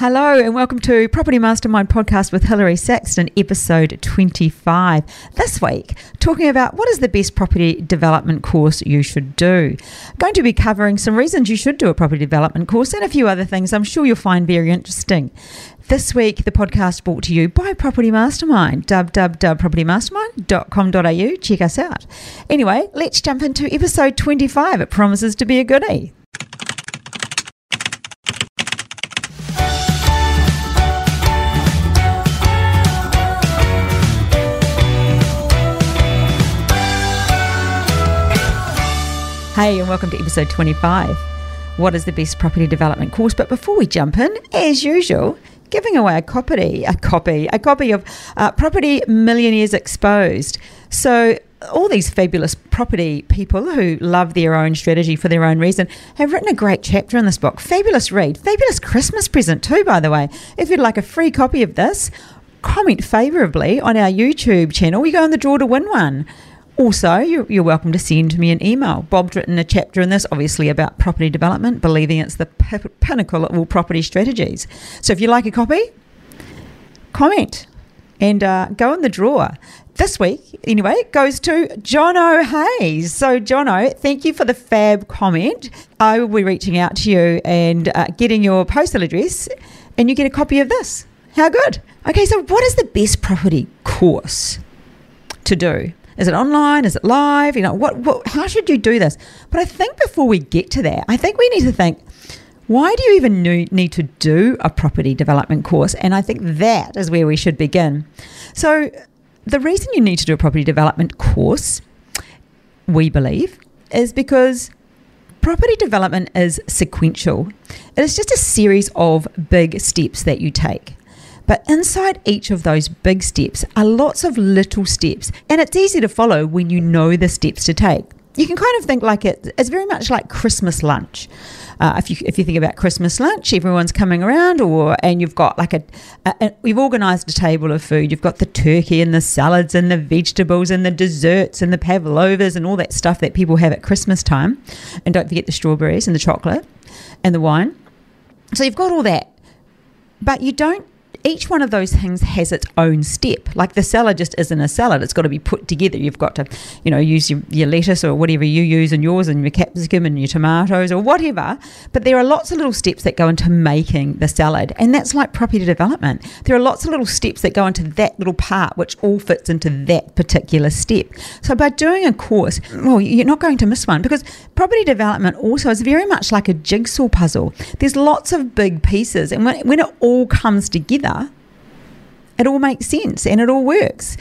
Hello and welcome to Property Mastermind podcast with Hilary Saxton, episode 25. This week, talking about what is the best property development course you should do. Going to be covering some reasons you should do a property development course and a few other things I'm sure you'll find very interesting. This week, the podcast brought to you by Property Mastermind, www.propertymastermind.com.au. Check us out. Anyway, let's jump into episode 25. It promises to be a goodie. Hey, and welcome to episode 25. What is the best property development course? But before we jump in, as usual, giving away a copy, a copy, a copy of uh, Property Millionaires Exposed. So all these fabulous property people who love their own strategy for their own reason have written a great chapter in this book. Fabulous read, fabulous Christmas present too, by the way. If you'd like a free copy of this, comment favourably on our YouTube channel. We go in the draw to win one. Also, you're, you're, welcome to send me an email. Bob's written a chapter in this, obviously, about property development, believing it's the p- pinnacle of all property strategies. So if you like a copy, comment and uh, go in the drawer. This week, anyway, goes to Jono Hayes. So, Jono, thank you for the fab comment. I will be reaching out to you and uh, getting your postal address, and you get a copy of this. How good. Okay, so what is the best property course to do? Is it online? Is it live? You know, what, what how should you do this? But I think before we get to that, I think we need to think why do you even need to do a property development course? And I think that is where we should begin. So, the reason you need to do a property development course, we believe, is because property development is sequential. It is just a series of big steps that you take. But inside each of those big steps are lots of little steps, and it's easy to follow when you know the steps to take. You can kind of think like it, it's very much like Christmas lunch. Uh, if you if you think about Christmas lunch, everyone's coming around, or and you've got like a, a, a we've organised a table of food. You've got the turkey and the salads and the vegetables and the desserts and the pavlovas and all that stuff that people have at Christmas time, and don't forget the strawberries and the chocolate and the wine. So you've got all that, but you don't each one of those things has its own step. Like the salad just isn't a salad; it's got to be put together. You've got to, you know, use your, your lettuce or whatever you use in yours, and your capsicum and your tomatoes or whatever. But there are lots of little steps that go into making the salad, and that's like property development. There are lots of little steps that go into that little part, which all fits into that particular step. So by doing a course, well, you're not going to miss one because property development also is very much like a jigsaw puzzle. There's lots of big pieces, and when, when it all comes together it all makes sense and it all works.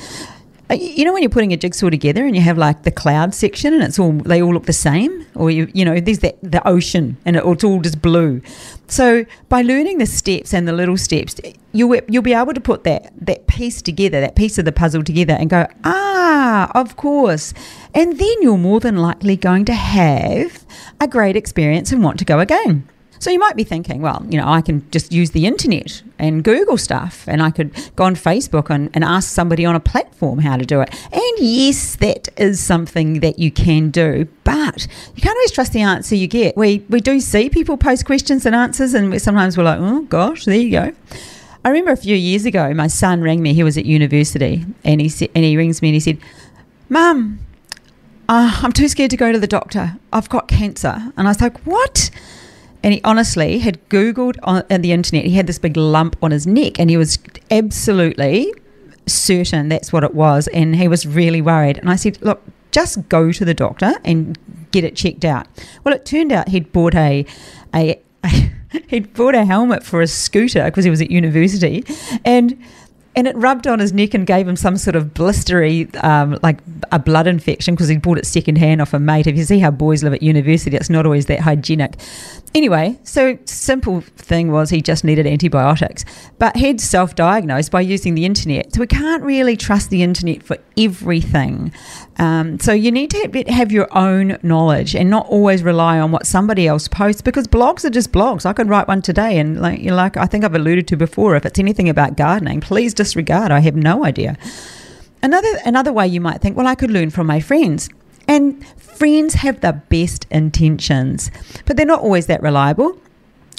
Uh, you know when you're putting a jigsaw together and you have like the cloud section and it's all they all look the same, or you you know there's that the ocean and it, it's all just blue. So by learning the steps and the little steps, you'll you'll be able to put that that piece together, that piece of the puzzle together, and go ah, of course, and then you're more than likely going to have a great experience and want to go again. So you might be thinking, well, you know, I can just use the internet and Google stuff, and I could go on Facebook and, and ask somebody on a platform how to do it. And yes, that is something that you can do, but you can't always trust the answer you get. We we do see people post questions and answers, and we, sometimes we're like, oh gosh, there you go. I remember a few years ago, my son rang me. He was at university, and he and he rings me and he said, "Mum, uh, I'm too scared to go to the doctor. I've got cancer." And I was like, "What?" And he honestly had Googled on, on the internet. He had this big lump on his neck, and he was absolutely certain that's what it was. And he was really worried. And I said, Look, just go to the doctor and get it checked out. Well, it turned out he'd bought a, a, a he'd bought a helmet for a scooter because he was at university. And and it rubbed on his neck and gave him some sort of blistery, um, like a blood infection because he'd bought it secondhand off a mate. If you see how boys live at university, it's not always that hygienic. Anyway, so simple thing was he just needed antibiotics, but he'd self-diagnosed by using the internet. So we can't really trust the internet for everything. Um, so you need to have your own knowledge and not always rely on what somebody else posts because blogs are just blogs. I could write one today, and like, you know, like I think I've alluded to before, if it's anything about gardening, please disregard. I have no idea. Another another way you might think, well, I could learn from my friends. And friends have the best intentions, but they're not always that reliable.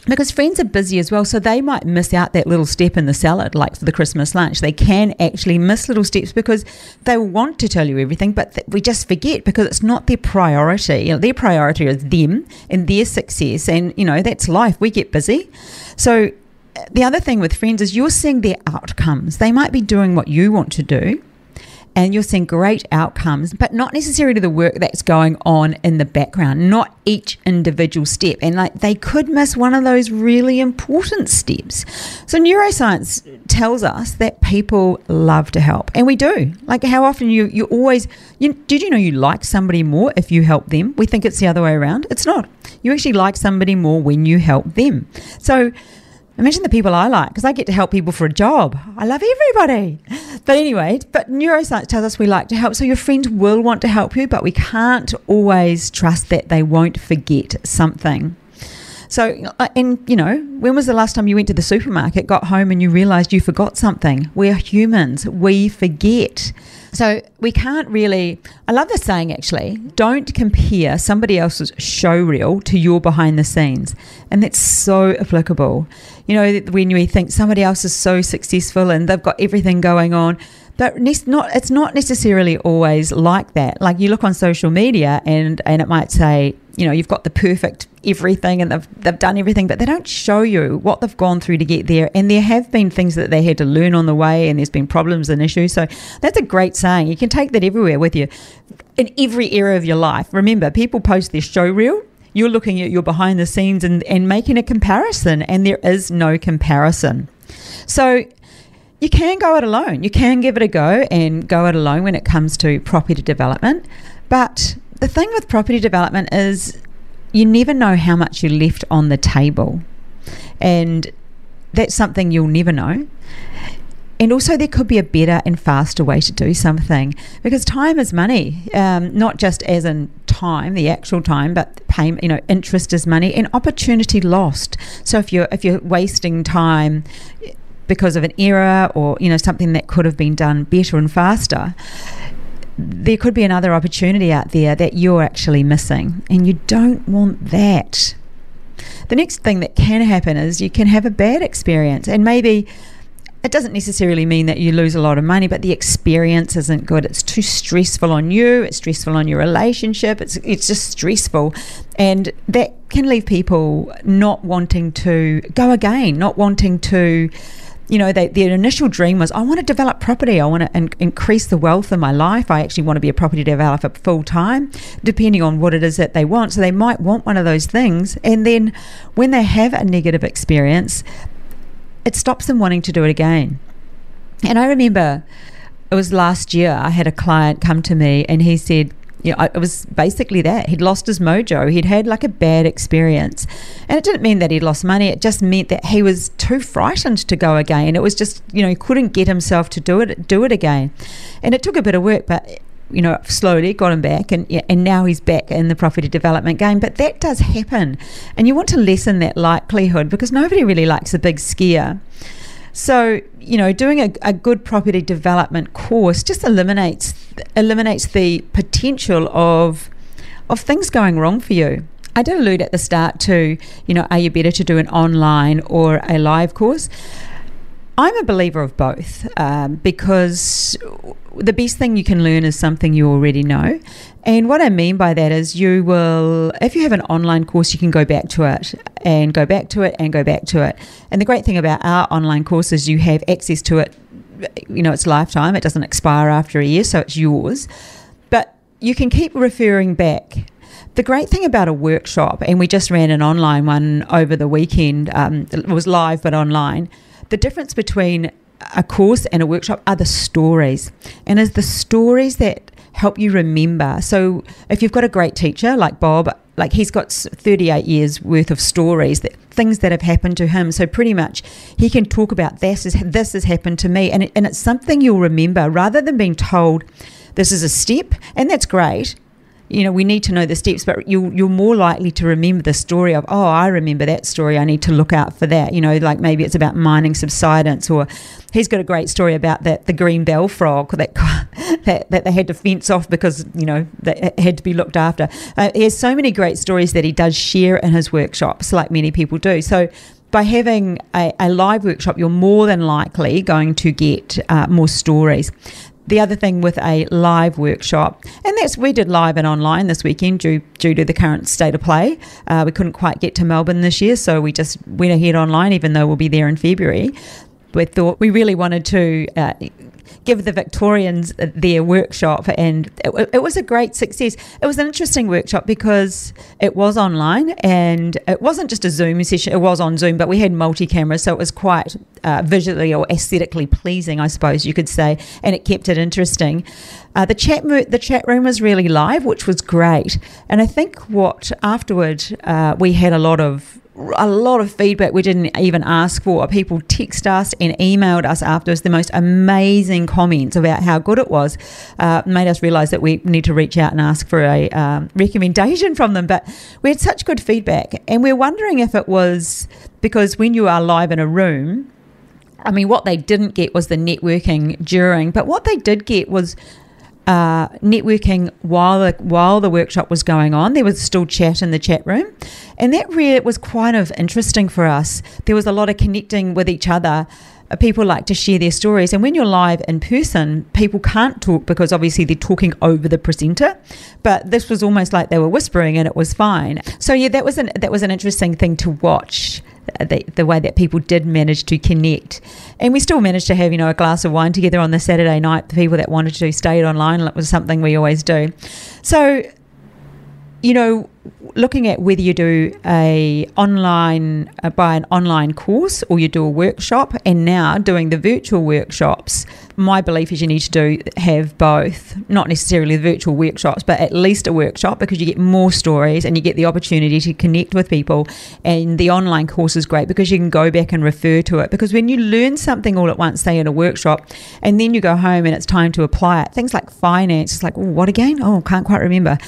because friends are busy as well, so they might miss out that little step in the salad, like for the Christmas lunch. They can actually miss little steps because they want to tell you everything, but th- we just forget because it's not their priority. You know, their priority is them and their success, and you know that's life. We get busy, so uh, the other thing with friends is you're seeing their outcomes. They might be doing what you want to do, and you're seeing great outcomes, but not necessarily the work that's going on in the background, not each individual step. And like they could miss one of those really important steps. So neuroscience tells us that people love to help. And we do. Like how often you you always you, did you know you like somebody more if you help them? We think it's the other way around. It's not. You actually like somebody more when you help them. So Imagine the people I like because I get to help people for a job. I love everybody. But anyway, but neuroscience tells us we like to help. So your friends will want to help you, but we can't always trust that they won't forget something. So, uh, and you know, when was the last time you went to the supermarket, got home, and you realized you forgot something? We're humans, we forget. So, we can't really, I love this saying actually, don't compare somebody else's show reel to your behind the scenes. And that's so applicable. You know, when we think somebody else is so successful and they've got everything going on, but not it's not necessarily always like that. Like you look on social media and and it might say, you know, you've got the perfect everything and they've they've done everything, but they don't show you what they've gone through to get there. And there have been things that they had to learn on the way and there's been problems and issues. So that's a great saying. You can take that everywhere with you. In every area of your life. Remember, people post their show reel you're looking at your behind the scenes and, and making a comparison, and there is no comparison. So you can go it alone. You can give it a go and go it alone when it comes to property development. But the thing with property development is you never know how much you left on the table. And that's something you'll never know. And also, there could be a better and faster way to do something because time is money, um, not just as in time, the actual time, but payment. You know, interest is money and opportunity lost. So if you're if you're wasting time because of an error or you know something that could have been done better and faster there could be another opportunity out there that you're actually missing and you don't want that the next thing that can happen is you can have a bad experience and maybe it doesn't necessarily mean that you lose a lot of money, but the experience isn't good. It's too stressful on you. It's stressful on your relationship. It's it's just stressful, and that can leave people not wanting to go again, not wanting to you know, they, their initial dream was, I want to develop property. I want to in- increase the wealth in my life. I actually want to be a property developer full time, depending on what it is that they want. So they might want one of those things. And then when they have a negative experience, it stops them wanting to do it again. And I remember it was last year, I had a client come to me and he said, you know, it was basically that. He'd lost his mojo. He'd had like a bad experience. And it didn't mean that he'd lost money. It just meant that he was too frightened to go again. It was just, you know, he couldn't get himself to do it do it again. And it took a bit of work, but you know, slowly got him back, and and now he's back in the property development game. But that does happen, and you want to lessen that likelihood because nobody really likes a big skier. So, you know, doing a, a good property development course just eliminates eliminates the potential of of things going wrong for you. I did allude at the start to, you know, are you better to do an online or a live course? I'm a believer of both um, because the best thing you can learn is something you already know. And what I mean by that is you will, if you have an online course, you can go back to it and go back to it and go back to it. And the great thing about our online course is you have access to it, you know, it's lifetime, it doesn't expire after a year, so it's yours. But you can keep referring back the great thing about a workshop, and we just ran an online one over the weekend, um, it was live but online, the difference between a course and a workshop are the stories. And as the stories that help you remember. So if you've got a great teacher like Bob, like he's got 38 years worth of stories that things that have happened to him. So pretty much he can talk about this is this has happened to me and it, and it's something you'll remember rather than being told this is a step and that's great you know, we need to know the steps, but you, you're more likely to remember the story of, oh, I remember that story. I need to look out for that. You know, like maybe it's about mining subsidence, or he's got a great story about that the green bell frog that that, that they had to fence off because you know they had to be looked after. Uh, he has so many great stories that he does share in his workshops, like many people do. So by having a, a, live workshop, you're more than likely going to get uh, more stories. The other thing with a live workshop, and that's we did live and online this weekend due, due to the current state of play. Uh, we couldn't quite get to Melbourne this year, so we just went ahead online, even though we'll be there in February. We thought we really wanted to uh, give the Victorians their workshop, and it, it, was a great success. It was an interesting workshop because it was online and it wasn't just a Zoom session, it was on Zoom, but we had multi cameras, so it was quite uh, visually or aesthetically pleasing, I suppose you could say, and it kept it interesting. Uh, the chat mo- the chat room was really live, which was great, and I think what afterward uh, we had a lot of a lot of feedback we didn't even ask for. People text us and emailed us afterwards the most amazing comments about how good it was. Uh, made us realise that we need to reach out and ask for a um, recommendation from them. But we had such good feedback, and we're wondering if it was because when you are live in a room. I mean, what they didn't get was the networking during, but what they did get was uh, networking while the while the workshop was going on. There was still chat in the chat room, and that really was quite of interesting for us. There was a lot of connecting with each other. Uh, people like to share their stories, and when you're live in person, people can't talk because obviously they're talking over the presenter. But this was almost like they were whispering, and it was fine. So yeah, that was an that was an interesting thing to watch the, the way that people did manage to connect. And we still managed to have, you know, a glass of wine together on the Saturday night. The people that wanted to stayed online. It was something we always do. So, you know, looking at whether you do a online uh, buy an online course or you do a workshop and now doing the virtual workshops my belief is you need to do have both. Not necessarily the virtual workshops but at least a workshop because you get more stories and you get the opportunity to connect with people and the online course is great because you can go back and refer to it. Because when you learn something all at once say in a workshop and then you go home and it's time to apply it things like finance it's like oh, what again? Oh can't quite remember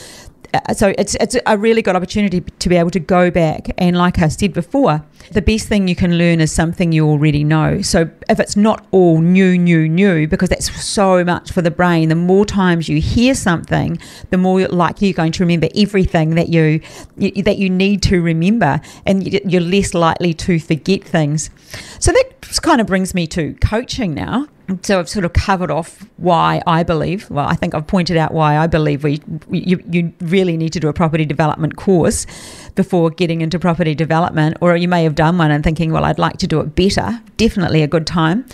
Uh, so it's it's a really good opportunity to be able to go back and like I said before, the best thing you can learn is something you already know. So if it's not all new, new, new, because that's so much for the brain, the more times you hear something, the more likely you're going to remember everything that you, you that you need to remember, and you're less likely to forget things. So that kind of brings me to coaching now so I've sort of covered off why I believe. Well, I think I've pointed out why I believe we you, you really need to do a property development course before getting into property development, or you may have done one and thinking, well, I'd like to do it better. Definitely a good time.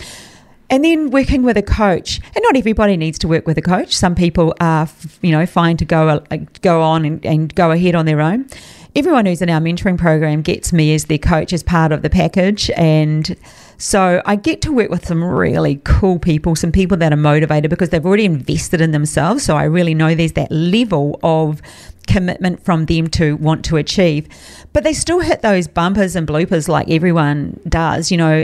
And then working with a coach, and not everybody needs to work with a coach. Some people are, you know, fine to go uh, go on and, and go ahead on their own. Everyone who's in our mentoring program gets me as their coach as part of the package, and so I get to work with some really cool people, some people that are motivated because they've already invested in themselves. So I really know there's that level of commitment from them to want to achieve. But they still hit those bumpers and bloopers like everyone does, you know.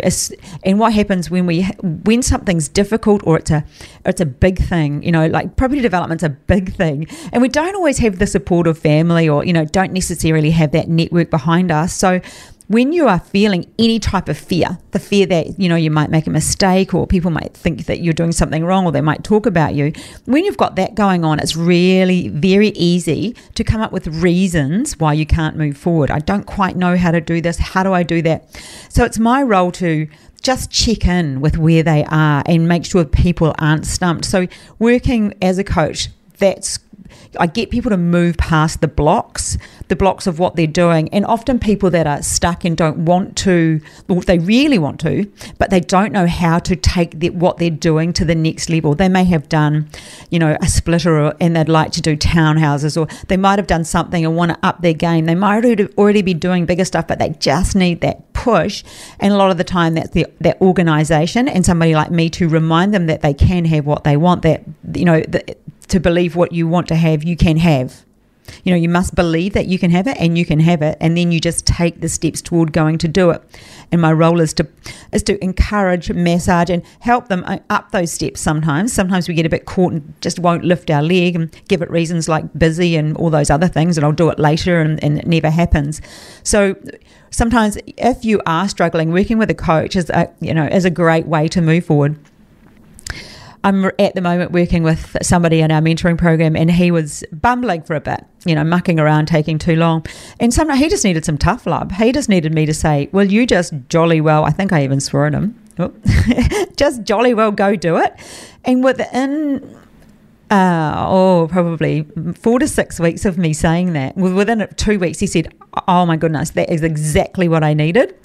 And what happens when we when something's difficult or it's a it's a big thing, you know, like property development's a big thing, and we don't always have the support of family or you know don't necessarily have that network behind us. So when you are feeling any type of fear, the fear that, you know, you might make a mistake or people might think that you're doing something wrong or they might talk about you, when you've got that going on, it's really very easy to come up with reasons why you can't move forward. I don't quite know how to do this. How do I do that? So it's my role to just check in with where they are and make sure people aren't stumped. So working as a coach, that's I get people to move past the blocks, the blocks of what they're doing, and often people that are stuck and don't want to, well, they really want to, but they don't know how to take the, what they're doing to the next level. They may have done, you know, a splitter, or, and they'd like to do townhouses, or they might have done something and want to up their game. They might already be doing bigger stuff, but they just need that push. And a lot of the time, that's the that organisation and somebody like me to remind them that they can have what they want. That you know, the, to believe what you want to have, you can have. You know, you must believe that you can have it and you can have it, and then you just take the steps toward going to do it. And my role is to is to encourage, massage, and help them up those steps. Sometimes, sometimes we get a bit caught and just won't lift our leg and give it reasons like busy and all those other things, and I'll do it later, and, and it never happens. So sometimes, if you are struggling, working with a coach is a you know is a great way to move forward. I'm at the moment working with somebody in our mentoring program, and he was bumbling for a bit, you know, mucking around, taking too long. And some, he just needed some tough love. He just needed me to say, Well, you just jolly well, I think I even swore at him, just jolly well go do it. And within uh, oh, probably four to six weeks of me saying that. Within two weeks, he said, Oh my goodness, that is exactly what I needed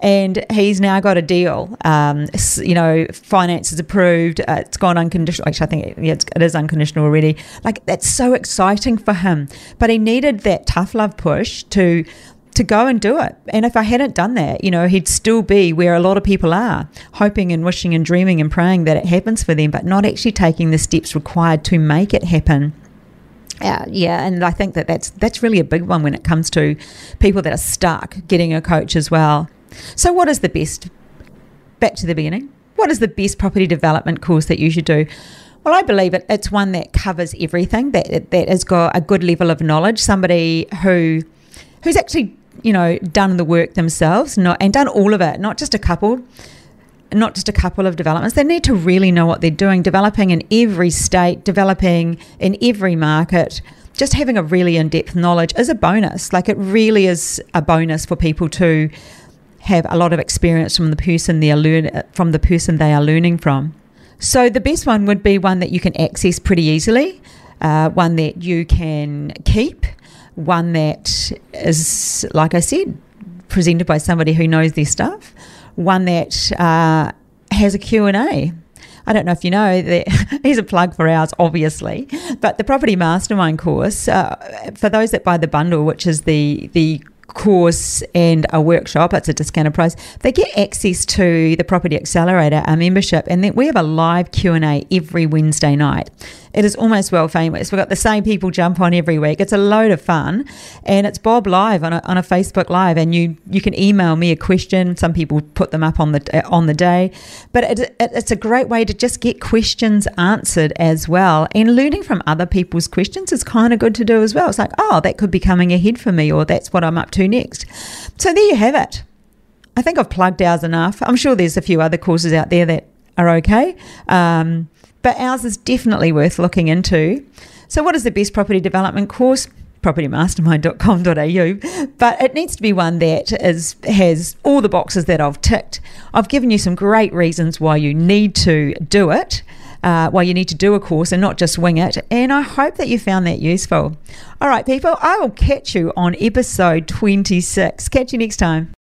and he's now got a deal. Um, you know, finances approved. Uh, it's gone unconditional. Actually, I think yeah, it is unconditional already. Like that's so exciting for him. But he needed that tough love push to to go and do it. And if I hadn't done that, you know, he'd still be where a lot of people are, hoping and wishing and dreaming and praying that it happens for them, but not actually taking the steps required to make it happen. Yeah, yeah, and I think that that's that's really a big one when it comes to people that are stuck getting a coach as well. So, what is the best? Back to the beginning. What is the best property development course that you should do? Well, I believe it, it's one that covers everything. That that has got a good level of knowledge. Somebody who who's actually you know done the work themselves, not and done all of it, not just a couple not just a couple of developments. They need to really know what they're doing, developing in every state, developing in every market. Just having a really in depth knowledge is a bonus. Like it really is a bonus for people to have a lot of experience from the person they are learn from the person they are learning from. So the best one would be one that you can access pretty easily, uh, one that you can keep, one that is, like I said, presented by somebody who knows their stuff, one that uh, has a Q&A. I don't know if you know that here's a plug for ours, obviously, but the Property Mastermind course uh, for those that buy the bundle, which is the the course and a workshop, it's a discounted price, they get access to the Property Accelerator, our membership, and then we have a live Q&A every Wednesday night. It is almost well famous. We've got the same people jump on every week. It's a load of fun, and it's Bob Live on a, on a Facebook Live, and you you can email me a question. Some people put them up on the uh, on the day, but it, it, it's a great way to just get questions answered as well. And learning from other people's questions is kind of good to do as well. It's like, oh, that could be coming ahead for me, or that's what I'm up to next. So there you have it. I think I've plugged ours enough. I'm sure there's a few other courses out there that are okay. Um, but ours is definitely worth looking into. So, what is the best property development course? propertymastermind.com.au, but it needs to be one that is has all the boxes that I've ticked. I've given you some great reasons why you need to do it, uh, why you need to do a course and not just wing it, and I hope that you found that useful. All right, people, I will catch you on episode 26. Catch you next time.